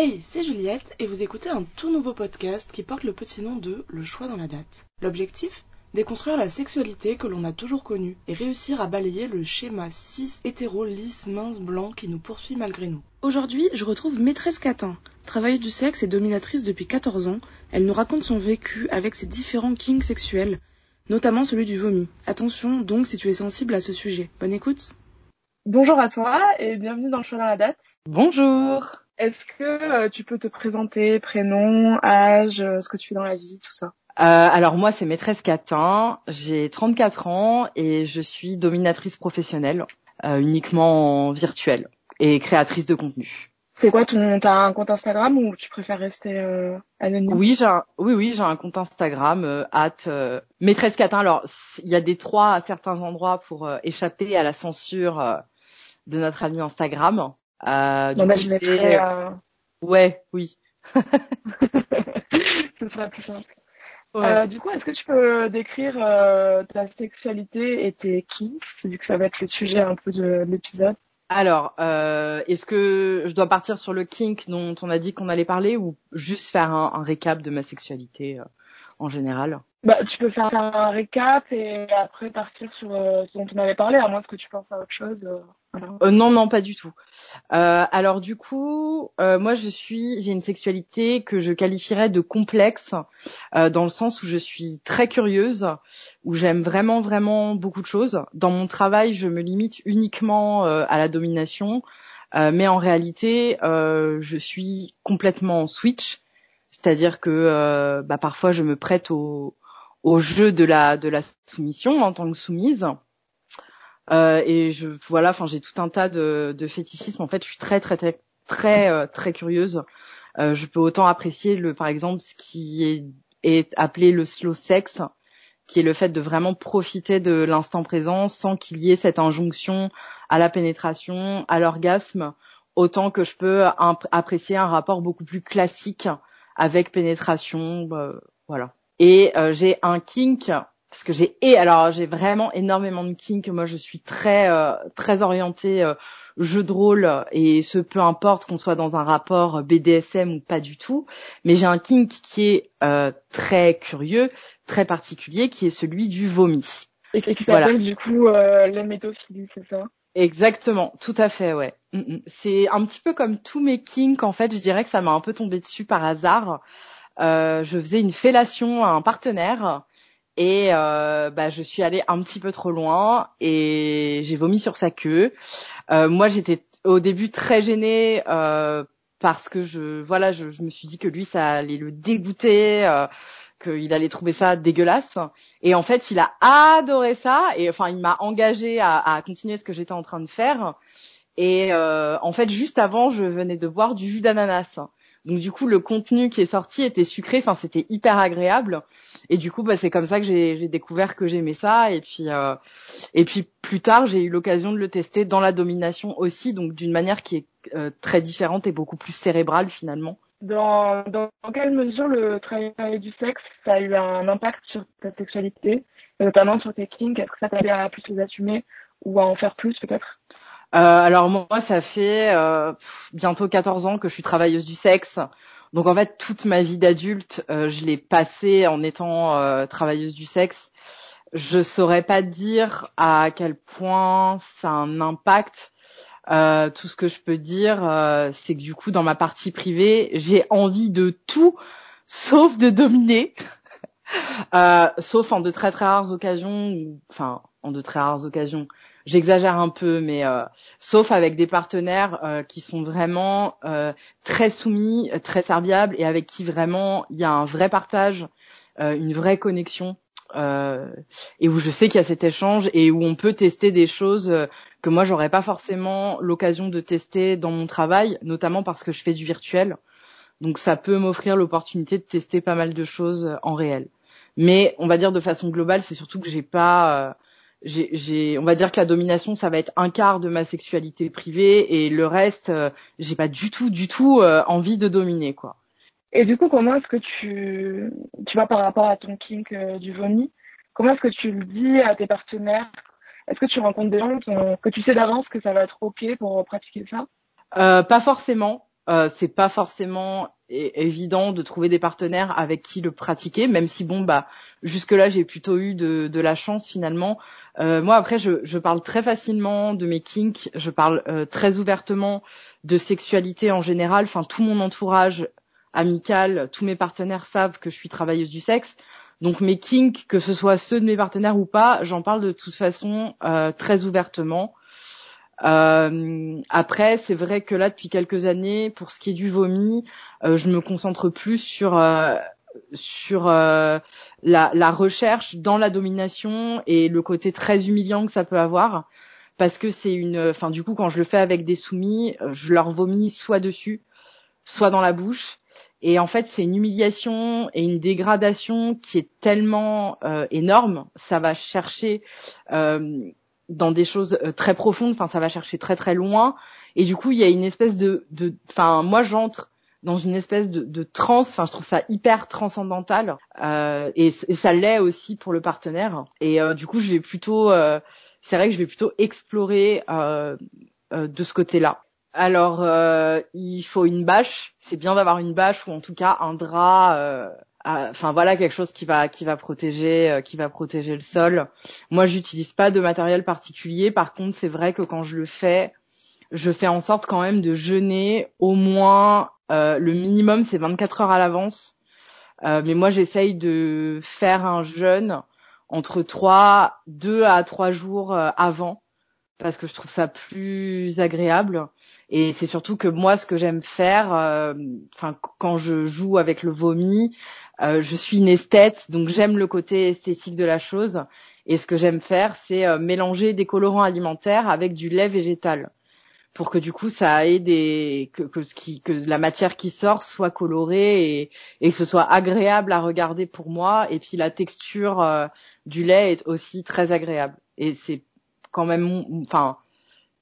Hey, c'est Juliette et vous écoutez un tout nouveau podcast qui porte le petit nom de Le choix dans la date. L'objectif? Déconstruire la sexualité que l'on a toujours connue et réussir à balayer le schéma cis hétéro lisse mince blanc qui nous poursuit malgré nous. Aujourd'hui, je retrouve Maîtresse Catin, travailleuse du sexe et dominatrice depuis 14 ans. Elle nous raconte son vécu avec ses différents kings sexuels, notamment celui du vomi. Attention donc si tu es sensible à ce sujet. Bonne écoute. Bonjour à toi et bienvenue dans le choix dans la date. Bonjour. Est-ce que euh, tu peux te présenter, prénom, âge, euh, ce que tu fais dans la vie, tout ça? Euh, alors moi c'est maîtresse Catin, j'ai 34 ans et je suis dominatrice professionnelle, euh, uniquement en virtuel et créatrice de contenu. C'est quoi ton t'as un compte Instagram ou tu préfères rester euh, anonyme? Oui, j'ai un, oui oui, j'ai un compte Instagram euh, at euh, maîtresse Catin. Alors il y a des trois à certains endroits pour échapper à la censure euh, de notre ami Instagram. Euh, du Bon bah coup, je euh, Ouais, oui. ce sera plus simple. Ouais. Euh, du coup, est-ce que tu peux décrire euh, ta sexualité et tes kinks, vu que ça va être le sujet un peu de, de l'épisode Alors, euh, est-ce que je dois partir sur le kink dont on a dit qu'on allait parler ou juste faire un, un récap de ma sexualité euh, en général Bah, tu peux faire un récap et après partir sur euh, ce dont on avait parlé, à moins que tu penses à autre chose. euh, voilà. Euh, Non, non, pas du tout. Euh, alors du coup, euh, moi je suis, j'ai une sexualité que je qualifierais de complexe, euh, dans le sens où je suis très curieuse, où j'aime vraiment, vraiment beaucoup de choses. Dans mon travail, je me limite uniquement euh, à la domination, euh, mais en réalité, euh, je suis complètement switch, c'est-à-dire que euh, bah, parfois je me prête au, jeu de la de la soumission en tant que soumise. Euh, et je voilà, enfin j'ai tout un tas de, de fétichismes. En fait, je suis très très très très euh, très curieuse. Je peux autant apprécier le par exemple ce qui est, est appelé le slow sex, qui est le fait de vraiment profiter de l'instant présent sans qu'il y ait cette injonction à la pénétration, à l'orgasme, autant que je peux apprécier un rapport beaucoup plus classique avec pénétration, bah, voilà. Et euh, j'ai un kink parce que j'ai et alors j'ai vraiment énormément de kink. Moi, je suis très euh, très orientée euh, jeu de rôle et ce peu importe qu'on soit dans un rapport BDSM ou pas du tout. Mais j'ai un kink qui est euh, très curieux, très particulier, qui est celui du vomi. Et qui Voilà. s'appelle du coup euh, c'est ça? Exactement, tout à fait, ouais. Mm, mm. C'est un petit peu comme tous mes kinks, en fait, je dirais que ça m'a un peu tombé dessus par hasard. Euh, je faisais une fellation à un partenaire et euh, bah, je suis allée un petit peu trop loin et j'ai vomi sur sa queue. Euh, moi, j'étais au début très gênée euh, parce que je, voilà, je, je me suis dit que lui, ça allait le dégoûter, euh, qu'il allait trouver ça dégueulasse. Et en fait, il a adoré ça et enfin, il m'a engagé à, à continuer ce que j'étais en train de faire. Et euh, en fait, juste avant, je venais de boire du jus d'ananas. Donc du coup, le contenu qui est sorti était sucré. Enfin, c'était hyper agréable. Et du coup, bah, c'est comme ça que j'ai découvert que j'aimais ça. Et puis, euh, et puis plus tard, j'ai eu l'occasion de le tester dans la domination aussi, donc d'une manière qui est euh, très différente et beaucoup plus cérébrale finalement. Dans, dans quelle mesure le travail du sexe, ça a eu un impact sur ta sexualité, notamment sur tes kinks? Est-ce que ça t'a aidé à plus les assumer ou à en faire plus peut-être? Euh, alors moi, ça fait euh, bientôt 14 ans que je suis travailleuse du sexe. Donc en fait, toute ma vie d'adulte, euh, je l'ai passée en étant euh, travailleuse du sexe. Je saurais pas dire à quel point ça a un impact. Euh, tout ce que je peux dire, euh, c'est que du coup, dans ma partie privée, j'ai envie de tout, sauf de dominer. Euh, sauf en de très très rares occasions, enfin en de très rares occasions. J'exagère un peu, mais sauf avec des partenaires qui sont vraiment très soumis, très serviables et avec qui vraiment il y a un vrai partage, une vraie connexion. Euh, et où je sais qu'il y a cet échange et où on peut tester des choses euh, que moi j'aurais pas forcément l'occasion de tester dans mon travail, notamment parce que je fais du virtuel. Donc ça peut m'offrir l'opportunité de tester pas mal de choses euh, en réel. Mais on va dire de façon globale, c'est surtout que j'ai pas, euh, j'ai, on va dire que la domination, ça va être un quart de ma sexualité privée et le reste, euh, j'ai pas du tout, du tout envie de dominer quoi. Et du coup, comment est-ce que tu, tu vois par rapport à ton kink euh, du vomi, comment est-ce que tu le dis à tes partenaires? Est-ce que tu rencontres des gens que tu sais d'avance que ça va être ok pour pratiquer ça? Euh, pas forcément. euh, c'est pas forcément évident de trouver des partenaires avec qui le pratiquer, même si bon bah jusque là j'ai plutôt eu de, de, la chance finalement. Euh, moi après je, je, parle très facilement de mes kinks, je parle euh, très ouvertement de sexualité en général. Enfin tout mon entourage amical, tous mes partenaires savent que je suis travailleuse du sexe. Donc mes kinks, que ce soit ceux de mes partenaires ou pas, j'en parle de toute façon euh, très ouvertement. Euh, après, c'est vrai que là, depuis quelques années, pour ce qui est du vomi, euh, je me concentre plus sur euh, sur la, la, recherche dans la domination et le côté très humiliant que ça peut avoir, parce que c'est une, enfin du coup, quand je le fais avec des soumis, je leur vomis soit dessus, soit dans la bouche. Et en fait, c'est une humiliation et une dégradation qui est tellement énorme, ça va chercher dans des choses euh, très profondes. Enfin, ça va chercher très très loin. Et du coup, il y a une espèce de, de, enfin, moi j'entre dans une espèce de, de transe. Enfin, je trouve ça hyper transcendantal. Euh, et, ça l'est aussi pour le partenaire. Et euh, du coup, je vais plutôt, euh, c'est vrai que je vais plutôt explorer euh, de ce côté-là. Alors, il faut une bâche. C'est bien d'avoir une bâche ou en tout cas un drap enfin voilà quelque chose qui va qui va protéger euh, qui va protéger le sol. Moi, j'utilise pas de matériel particulier. Par contre, c'est vrai que quand je le fais, je fais en sorte quand même de jeûner au moins euh, le minimum, c'est 24 heures à l'avance. Euh, mais moi, j'essaye de faire un jeûne entre 3, 2 à 3 jours avant parce que je trouve ça plus agréable. Et c'est surtout que moi, ce que j'aime faire, enfin, quand je joue avec le vomi, euh, je suis une esthète, donc j'aime le côté esthétique de la chose. Et ce que j'aime faire, c'est euh, mélanger des colorants alimentaires avec du lait végétal, pour que du coup ça ait des que, que, ce qui, que la matière qui sort soit colorée et, et que ce soit agréable à regarder pour moi. Et puis la texture euh, du lait est aussi très agréable. Et c'est quand même, enfin,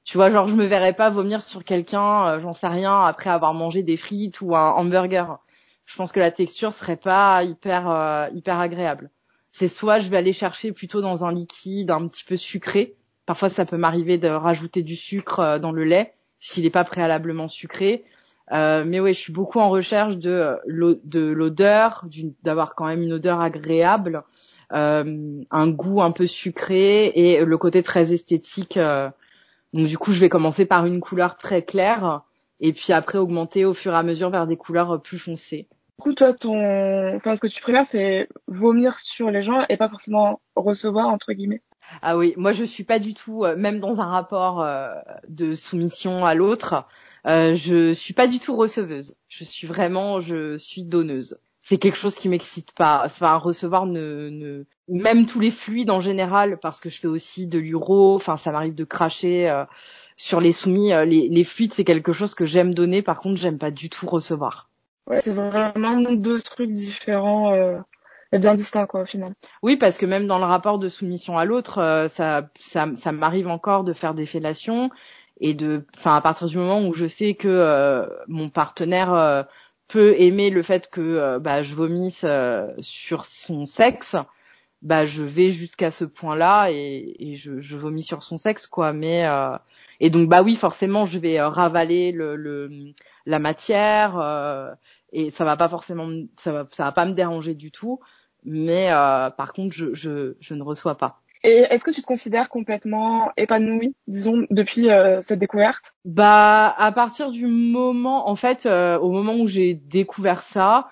tu vois, genre je me verrais pas vomir sur quelqu'un, j'en sais rien, après avoir mangé des frites ou un hamburger je pense que la texture serait pas hyper euh, hyper agréable. C'est soit je vais aller chercher plutôt dans un liquide un petit peu sucré. Parfois ça peut m'arriver de rajouter du sucre euh, dans le lait s'il n'est pas préalablement sucré. Euh, mais ouais, je suis beaucoup en recherche de de l'odeur, d'avoir quand même une odeur agréable, euh, un goût un peu sucré et le côté très esthétique. donc du coup, je vais commencer par une couleur très claire et puis après augmenter au fur et à mesure vers des couleurs plus foncées. Du coup, toi, ton, enfin, ce que tu préfères, c'est vomir sur les gens et pas forcément recevoir entre guillemets. Ah oui, moi je suis pas du tout, euh, même dans un rapport euh, de soumission à l'autre, euh, je suis pas du tout receveuse. Je suis vraiment, je suis donneuse. C'est quelque chose qui m'excite pas. Enfin, recevoir ne, ne, même tous les fluides en général, parce que je fais aussi de l'uro. Enfin, ça m'arrive de cracher euh, sur les soumis. les, les fluides, c'est quelque chose que j'aime donner. Par contre, j'aime pas du tout recevoir. Ouais, c'est vraiment deux trucs différents euh, et bien distincts quoi au final. Oui, parce que même dans le rapport de soumission à l'autre, euh, ça, ça, ça m'arrive encore de faire des fellations et de, enfin à partir du moment où je sais que euh, mon partenaire euh, peut aimer le fait que bah, je vomisse sur son sexe, bah je vais jusqu'à ce point-là et, et je, je, vomis sur son sexe quoi. Mais et donc bah oui forcément je vais ravaler le, le la matière et ça va pas forcément ça va ça va pas me déranger du tout mais euh, par contre je, je, je ne reçois pas et est-ce que tu te considères complètement épanouie, disons, depuis euh, cette découverte? Bah, à partir du moment, en fait, euh, au moment où j'ai découvert ça,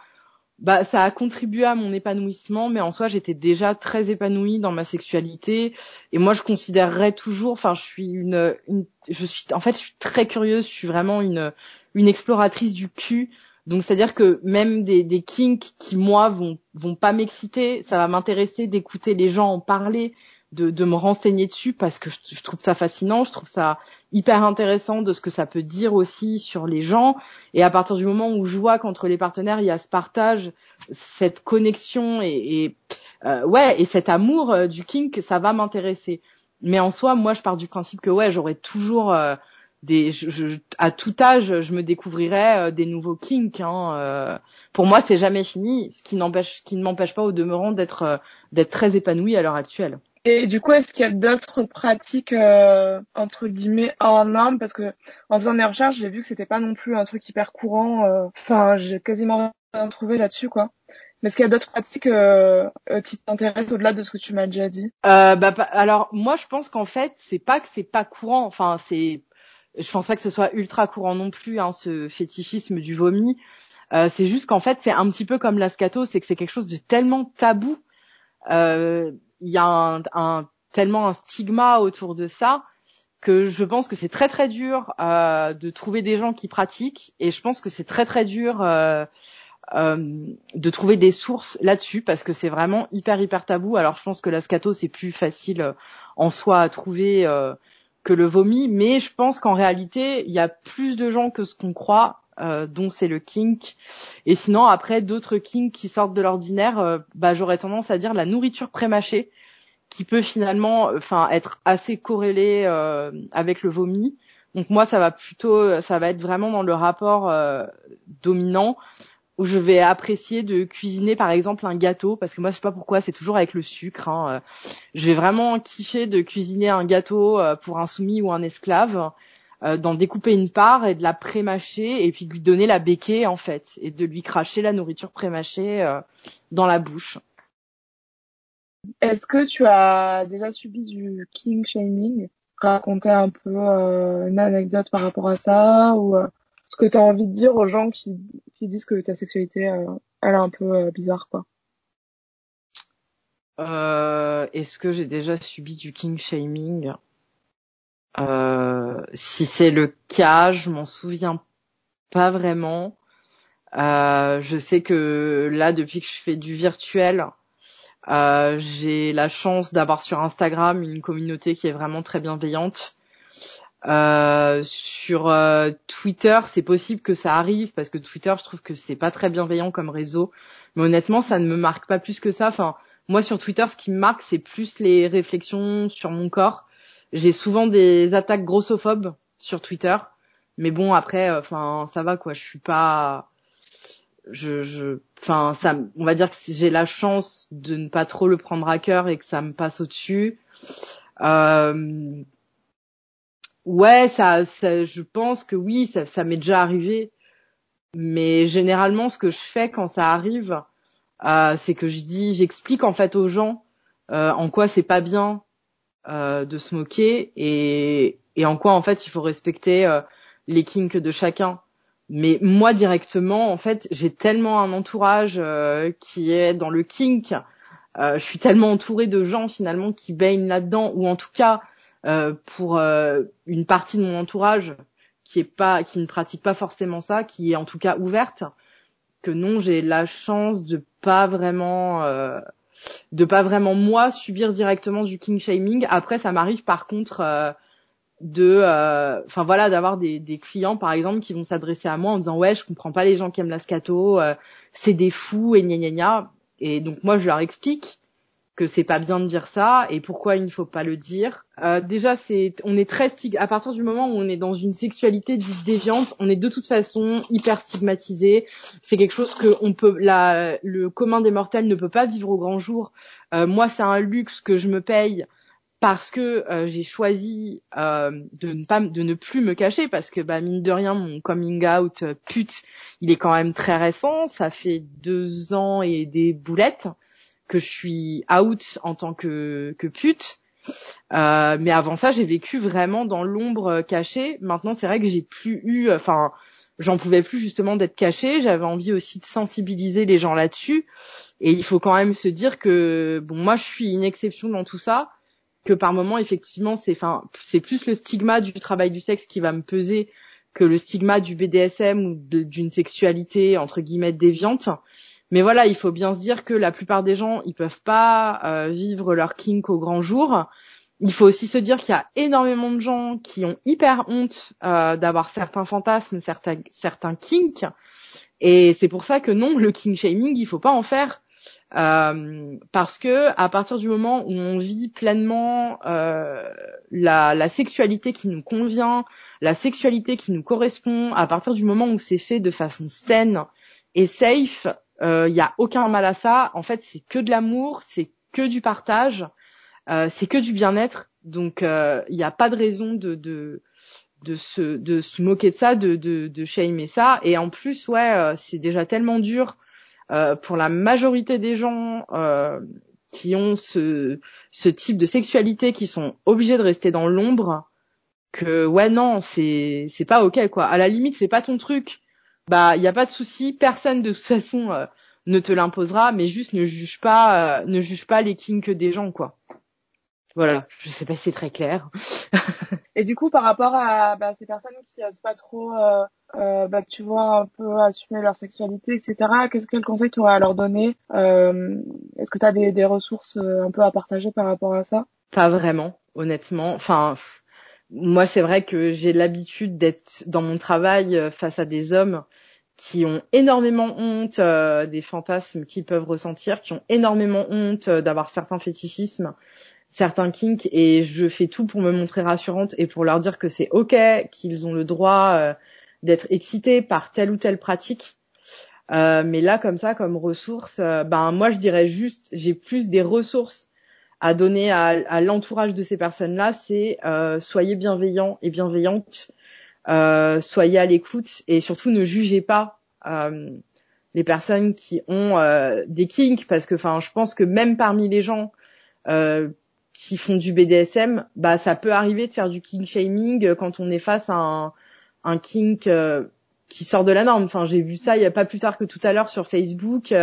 bah, ça a contribué à mon épanouissement, mais en soi, j'étais déjà très épanouie dans ma sexualité. Et moi, je considérerais toujours, enfin, je suis une, une, je suis, en fait, je suis très curieuse. Je suis vraiment une, une exploratrice du cul. Donc c'est-à-dire que même des, des kinks qui moi vont vont pas m'exciter, ça va m'intéresser d'écouter les gens en parler, de, de me renseigner dessus parce que je, trouve ça fascinant, je trouve ça hyper intéressant de ce que ça peut dire aussi sur les gens. Et à partir du moment où je vois qu'entre les partenaires il y a ce partage, cette connexion et, euh, ouais et cet amour euh, du kink, ça va m'intéresser. Mais en soi, moi je pars du principe que ouais j'aurais toujours euh, des, je, à tout âge, je me découvrirais euh, des nouveaux kinks. Hein, euh. Pour moi, c'est jamais fini, ce qui n'empêche, qui ne m'empêche pas au demeurant d'être, d'être très épanouie à l'heure actuelle. Et du coup, est-ce qu'il y a d'autres pratiques euh, entre guillemets hors normes? Parce que en faisant mes recherches, j'ai vu que c'était pas non plus un truc hyper courant. euh, Enfin, j'ai quasiment rien trouvé là-dessus, quoi. Mais est-ce qu'il y a d'autres pratiques euh, euh, qui t'intéressent au-delà de ce que tu m'as déjà dit? Euh, bah, alors moi je pense qu'en fait c'est pas que c'est pas courant, enfin c'est, je pense pas que ce soit ultra courant non plus hein, ce fétichisme du vomi. Euh, c'est juste qu'en fait c'est un petit peu comme la scato, c'est que c'est quelque chose de tellement tabou. Euh, Il y a un, tellement un stigma autour de ça que je pense que c'est très très dur euh, de trouver des gens qui pratiquent et je pense que c'est très très dur euh, euh, de trouver des sources là-dessus parce que c'est vraiment hyper hyper tabou. Alors je pense que la scato c'est plus facile en soi à trouver que le vomi, mais je pense qu'en réalité il y a plus de gens que ce qu'on croit, euh, dont c'est le kink. Et sinon après d'autres kinks qui sortent de l'ordinaire, euh, bah j'aurais tendance à dire la nourriture prémâchée qui peut finalement enfin être assez corrélée euh, avec le vomi. Donc moi ça va plutôt ça va être vraiment dans le rapport euh, dominant où je vais apprécier de cuisiner par exemple un gâteau parce que moi je sais pas pourquoi c'est toujours avec le sucre hein. Euh, je vais vraiment kiffer de cuisiner un gâteau pour un soumis ou un esclave euh, d'en découper une part et de la prémâcher et puis de lui donner la béquée en fait et de lui cracher la nourriture prémâchée euh, dans la bouche. Est-ce que tu as déjà subi du king shaming? Raconter un peu euh, une anecdote par rapport à ça ou euh, ce que tu as envie de dire aux gens qui, qui disent que ta sexualité euh, elle est un peu bizarre quoi? Euh, est-ce que j'ai déjà subi du king shaming? Si c'est le cas, je m'en souviens pas vraiment. Euh, je sais que là, depuis que je fais du virtuel, euh, j'ai la chance d'avoir sur Instagram une communauté qui est vraiment très bienveillante. Euh, sur euh, Twitter, c'est possible que ça arrive parce que Twitter, je trouve que c'est pas très bienveillant comme réseau. Mais honnêtement, ça ne me marque pas plus que ça. Enfin, moi sur Twitter, ce qui me marque, c'est plus les réflexions sur mon corps. J'ai souvent des attaques grossophobes sur Twitter, mais bon après, euh, enfin ça va quoi. Je suis pas, je, je, enfin ça, on va dire que j'ai la chance de ne pas trop le prendre à cœur et que ça me passe au-dessus. Euh, ouais, ça, ça, je pense que oui, ça, ça m'est déjà arrivé. Mais généralement, ce que je fais quand ça arrive, euh, c'est que je dis, j'explique en fait aux gens euh, en quoi c'est pas bien euh, de se moquer et, et en quoi en fait il faut respecter euh, les kinks de chacun. Mais moi directement, en fait, j'ai tellement un entourage euh, qui est dans le kink. Euh, je suis tellement entourée de gens finalement qui baignent là-dedans, ou en tout cas euh, pour euh, une partie de mon entourage qui est pas, qui ne pratique pas forcément ça, qui est en tout cas ouverte, que non, j'ai la chance de pas vraiment, de pas vraiment moi subir directement du king shaming. Après, ça m'arrive par contre euh, de, enfin voilà, d'avoir des, des, clients par exemple qui vont s'adresser à moi en disant ouais, je comprends pas les gens qui aiment la scato, euh, c'est des fous et gna gna gna. Et donc moi, je leur explique que c'est pas bien de dire ça et pourquoi il ne faut pas le dire. Euh, déjà, c'est, on est très stig... à partir du moment où on est dans une sexualité dite déviante, on est de toute façon hyper stigmatisé. C'est quelque chose que on peut, la, le commun des mortels ne peut pas vivre au grand jour. Euh, moi, c'est un luxe que je me paye parce que euh, j'ai choisi euh, de ne pas, de ne plus me cacher parce que bah mine de rien, mon coming out euh, pute, il est quand même très récent. Ça fait deux ans et des boulettes que je suis out en tant que, que pute. Euh, mais avant ça, j'ai vécu vraiment dans l'ombre cachée. Maintenant, c'est vrai que j'ai plus eu, enfin, j'en pouvais plus justement d'être cachée. J'avais envie aussi de sensibiliser les gens là-dessus. Et il faut quand même se dire que, bon, moi, je suis une exception dans tout ça. Que par moment, effectivement, c'est, enfin, c'est plus le stigma du travail du sexe qui va me peser que le stigma du BDSM ou d'une sexualité entre guillemets déviante. Mais voilà, il faut bien se dire que la plupart des gens, ils peuvent pas euh, vivre leur kink au grand jour. Il faut aussi se dire qu'il y a énormément de gens qui ont hyper honte euh, d'avoir certains fantasmes, certains, certains kinks. Et c'est pour ça que non, le king shaming, il faut pas en faire. Euh, parce que à partir du moment où on vit pleinement euh, la, la sexualité qui nous convient, la sexualité qui nous correspond, à partir du moment où c'est fait de façon saine et safe, il euh, y a aucun mal à ça. En fait, c'est que de l'amour, c'est que du partage. c'est que du bien-être. Donc il n'y a pas de raison de, de de se de se moquer de ça, de de, de shamer ça. Et en plus, ouais, c'est déjà tellement dur pour la majorité des gens qui ont ce ce type de sexualité, qui sont obligés de rester dans l'ombre que ouais non c'est c'est pas ok quoi à la limite c'est pas ton truc bah il y a pas de souci. Personne de toute façon euh, ne te l'imposera mais juste ne juge pas euh, ne juge pas les kinks des gens quoi. Voilà. Je sais pas si c'est très clair. Et du coup par rapport à bah, ces personnes qui osent pas trop euh, euh, bah tu vois un peu assumer leur sexualité etc qu'est-ce quel conseil tu aurais à leur donner est-ce que tu as des, des ressources un peu à partager par rapport à ça? Pas vraiment honnêtement. Enfin moi, c'est vrai que j'ai l'habitude d'être dans mon travail euh, face à des hommes qui ont énormément honte euh, des fantasmes qu'ils peuvent ressentir, qui ont énormément honte euh, d'avoir certains fétichismes, certains kinks, et je fais tout pour me montrer rassurante et pour leur dire que c'est ok, qu'ils ont le droit d'être excités par telle ou telle pratique. mais là, comme ça, comme ressource, ben moi, je dirais juste, j'ai plus des ressources à donner à, l'entourage de ces personnes-là, c'est euh, soyez bienveillants et bienveillantes, euh, soyez à l'écoute et surtout ne jugez pas euh, les personnes qui ont euh, des kinks parce que, enfin, je pense que même parmi les gens euh, qui font du BDSM, bah ça peut arriver de faire du kink shaming quand on est face à un, un kink qui sort de la norme. Enfin, j'ai vu ça il y a pas plus tard que tout à l'heure sur Facebook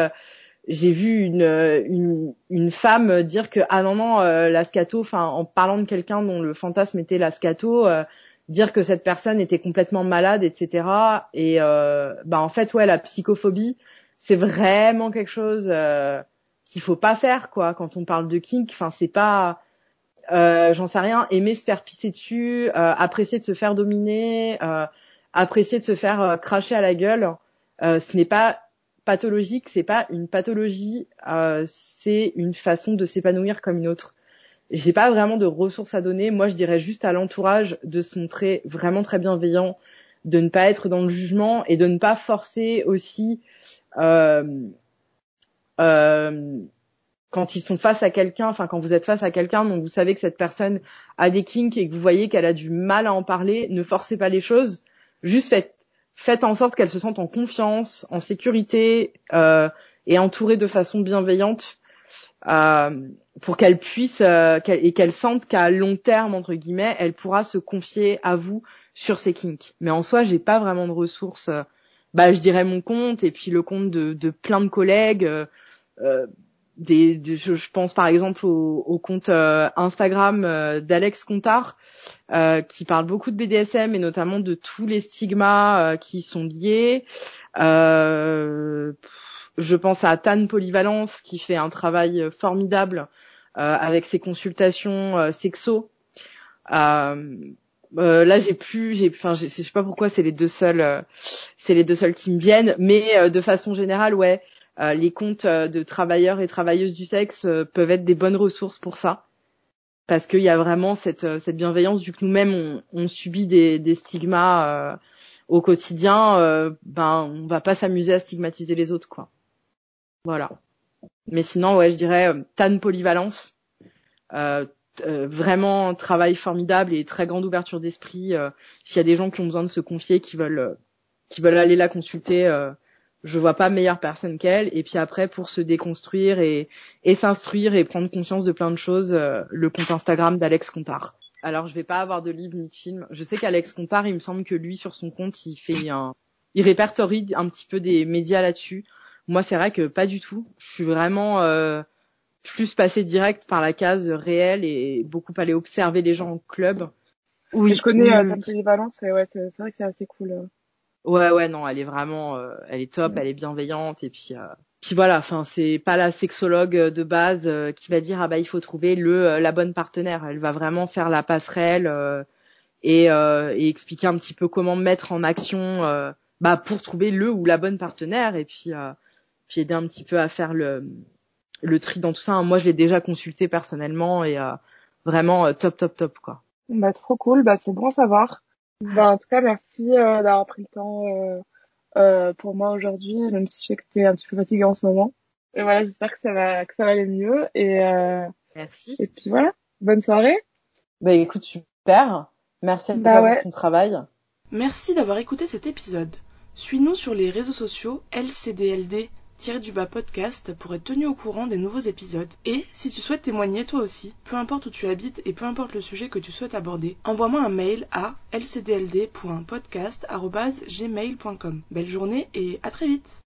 j'ai vu une, une, une femme dire que ah non non euh, la scato enfin en parlant de quelqu'un dont le fantasme était la scato euh, dire que cette personne était complètement malade etc et euh, bah en fait ouais la psychophobie c'est vraiment quelque chose euh, qu'il faut pas faire quoi quand on parle de kink. Enfin c'est pas euh, j'en sais rien aimer se faire pisser dessus apprécier de se faire dominer apprécier de se faire cracher à la gueule ce n'est pas pathologique, c'est pas une pathologie, euh, c'est une façon de s'épanouir comme une autre. J'ai pas vraiment de ressources à donner. Moi, je dirais juste à l'entourage de se montrer vraiment très bienveillant, de ne pas être dans le jugement et de ne pas forcer aussi euh, euh, quand ils sont face à quelqu'un, enfin quand vous êtes face à quelqu'un dont vous savez que cette personne a des kinks et que vous voyez qu'elle a du mal à en parler, ne forcez pas les choses. Juste faites faites en sorte qu'elle se sente en confiance, en sécurité euh, et entourée de façon bienveillante euh, pour qu'elle puisse euh, et qu'elle sente qu'à long terme entre guillemets, elle pourra se confier à vous sur ses kinks. Mais en soi, j'ai pas vraiment de ressources. Euh, bah, je dirais mon compte et puis le compte de, de plein de collègues. Euh, des, je, pense par exemple au, au compte Instagram d'Alex Contard euh, qui parle beaucoup de BDSM et notamment de tous les stigmas euh, qui sont liés. Euh, je pense à Tan Polyvalence qui fait un travail formidable avec ses consultations sexo. là j'ai plus j'ai enfin je sais pas pourquoi c'est les deux seuls c'est les deux seuls qui me viennent mais de façon générale ouais les comptes de travailleurs et travailleuses du sexe peuvent être des bonnes ressources pour ça parce qu'il y a vraiment cette, euh, bienveillance vu que nous-mêmes on, on, subit des, des stigmas euh, au quotidien, euh, ben on va pas s'amuser à stigmatiser les autres quoi. Voilà. Mais sinon ouais je dirais euh, Tan Polyvalence, euh, vraiment travail formidable et très grande ouverture d'esprit. S'il y a des gens qui ont besoin de se confier, qui veulent qui veulent aller la consulter, je vois pas meilleure personne qu'elle. Et puis après, pour se déconstruire et, et s'instruire et prendre conscience de plein de choses, euh, le compte Instagram d'Alex Contard. Alors, je vais pas avoir de livre ni de film. Je sais qu'Alex Contard, il me semble que lui, sur son compte, il fait un, il répertorie un petit peu des médias là-dessus. Moi, c'est vrai que pas du tout. Je suis vraiment euh, plus passé direct par la case réelle et beaucoup aller observer les gens en club. Oui, je connais euh, la polyvalence et ouais, c'est vrai que c'est assez cool. Euh. Ouais, ouais, non, elle est vraiment, euh, elle est top, elle est bienveillante et puis, euh, puis voilà, enfin, c'est pas la sexologue euh, de base qui va dire ah bah il faut trouver le la bonne partenaire. Elle va vraiment faire la passerelle et, et expliquer un petit peu comment mettre en action bah pour trouver le ou la bonne partenaire et puis puis aider un petit peu à faire le le tri dans tout ça. Moi, je l'ai déjà consulté personnellement et vraiment top, top, top quoi. Bah trop cool, bah c'est bon à savoir. Bah, en tout cas, merci euh, d'avoir pris le temps euh, euh, pour moi aujourd'hui, même si je sais que t'es un petit peu fatiguée en ce moment. Et voilà, j'espère que ça va que ça va aller mieux. Et, Merci. Et puis voilà. Bonne soirée. Bah écoute, super. Merci à Bah toi ouais. pour ton travail. Merci d'avoir écouté cet épisode. Suis-nous sur les réseaux sociaux LCDLD-du-bas podcast pour être tenu au courant des nouveaux épisodes. Et si tu souhaites témoigner toi aussi, peu importe où tu habites et peu importe le sujet que tu souhaites aborder, envoie-moi un mail à lcdld.podcast.gmail.com. Belle journée et à très vite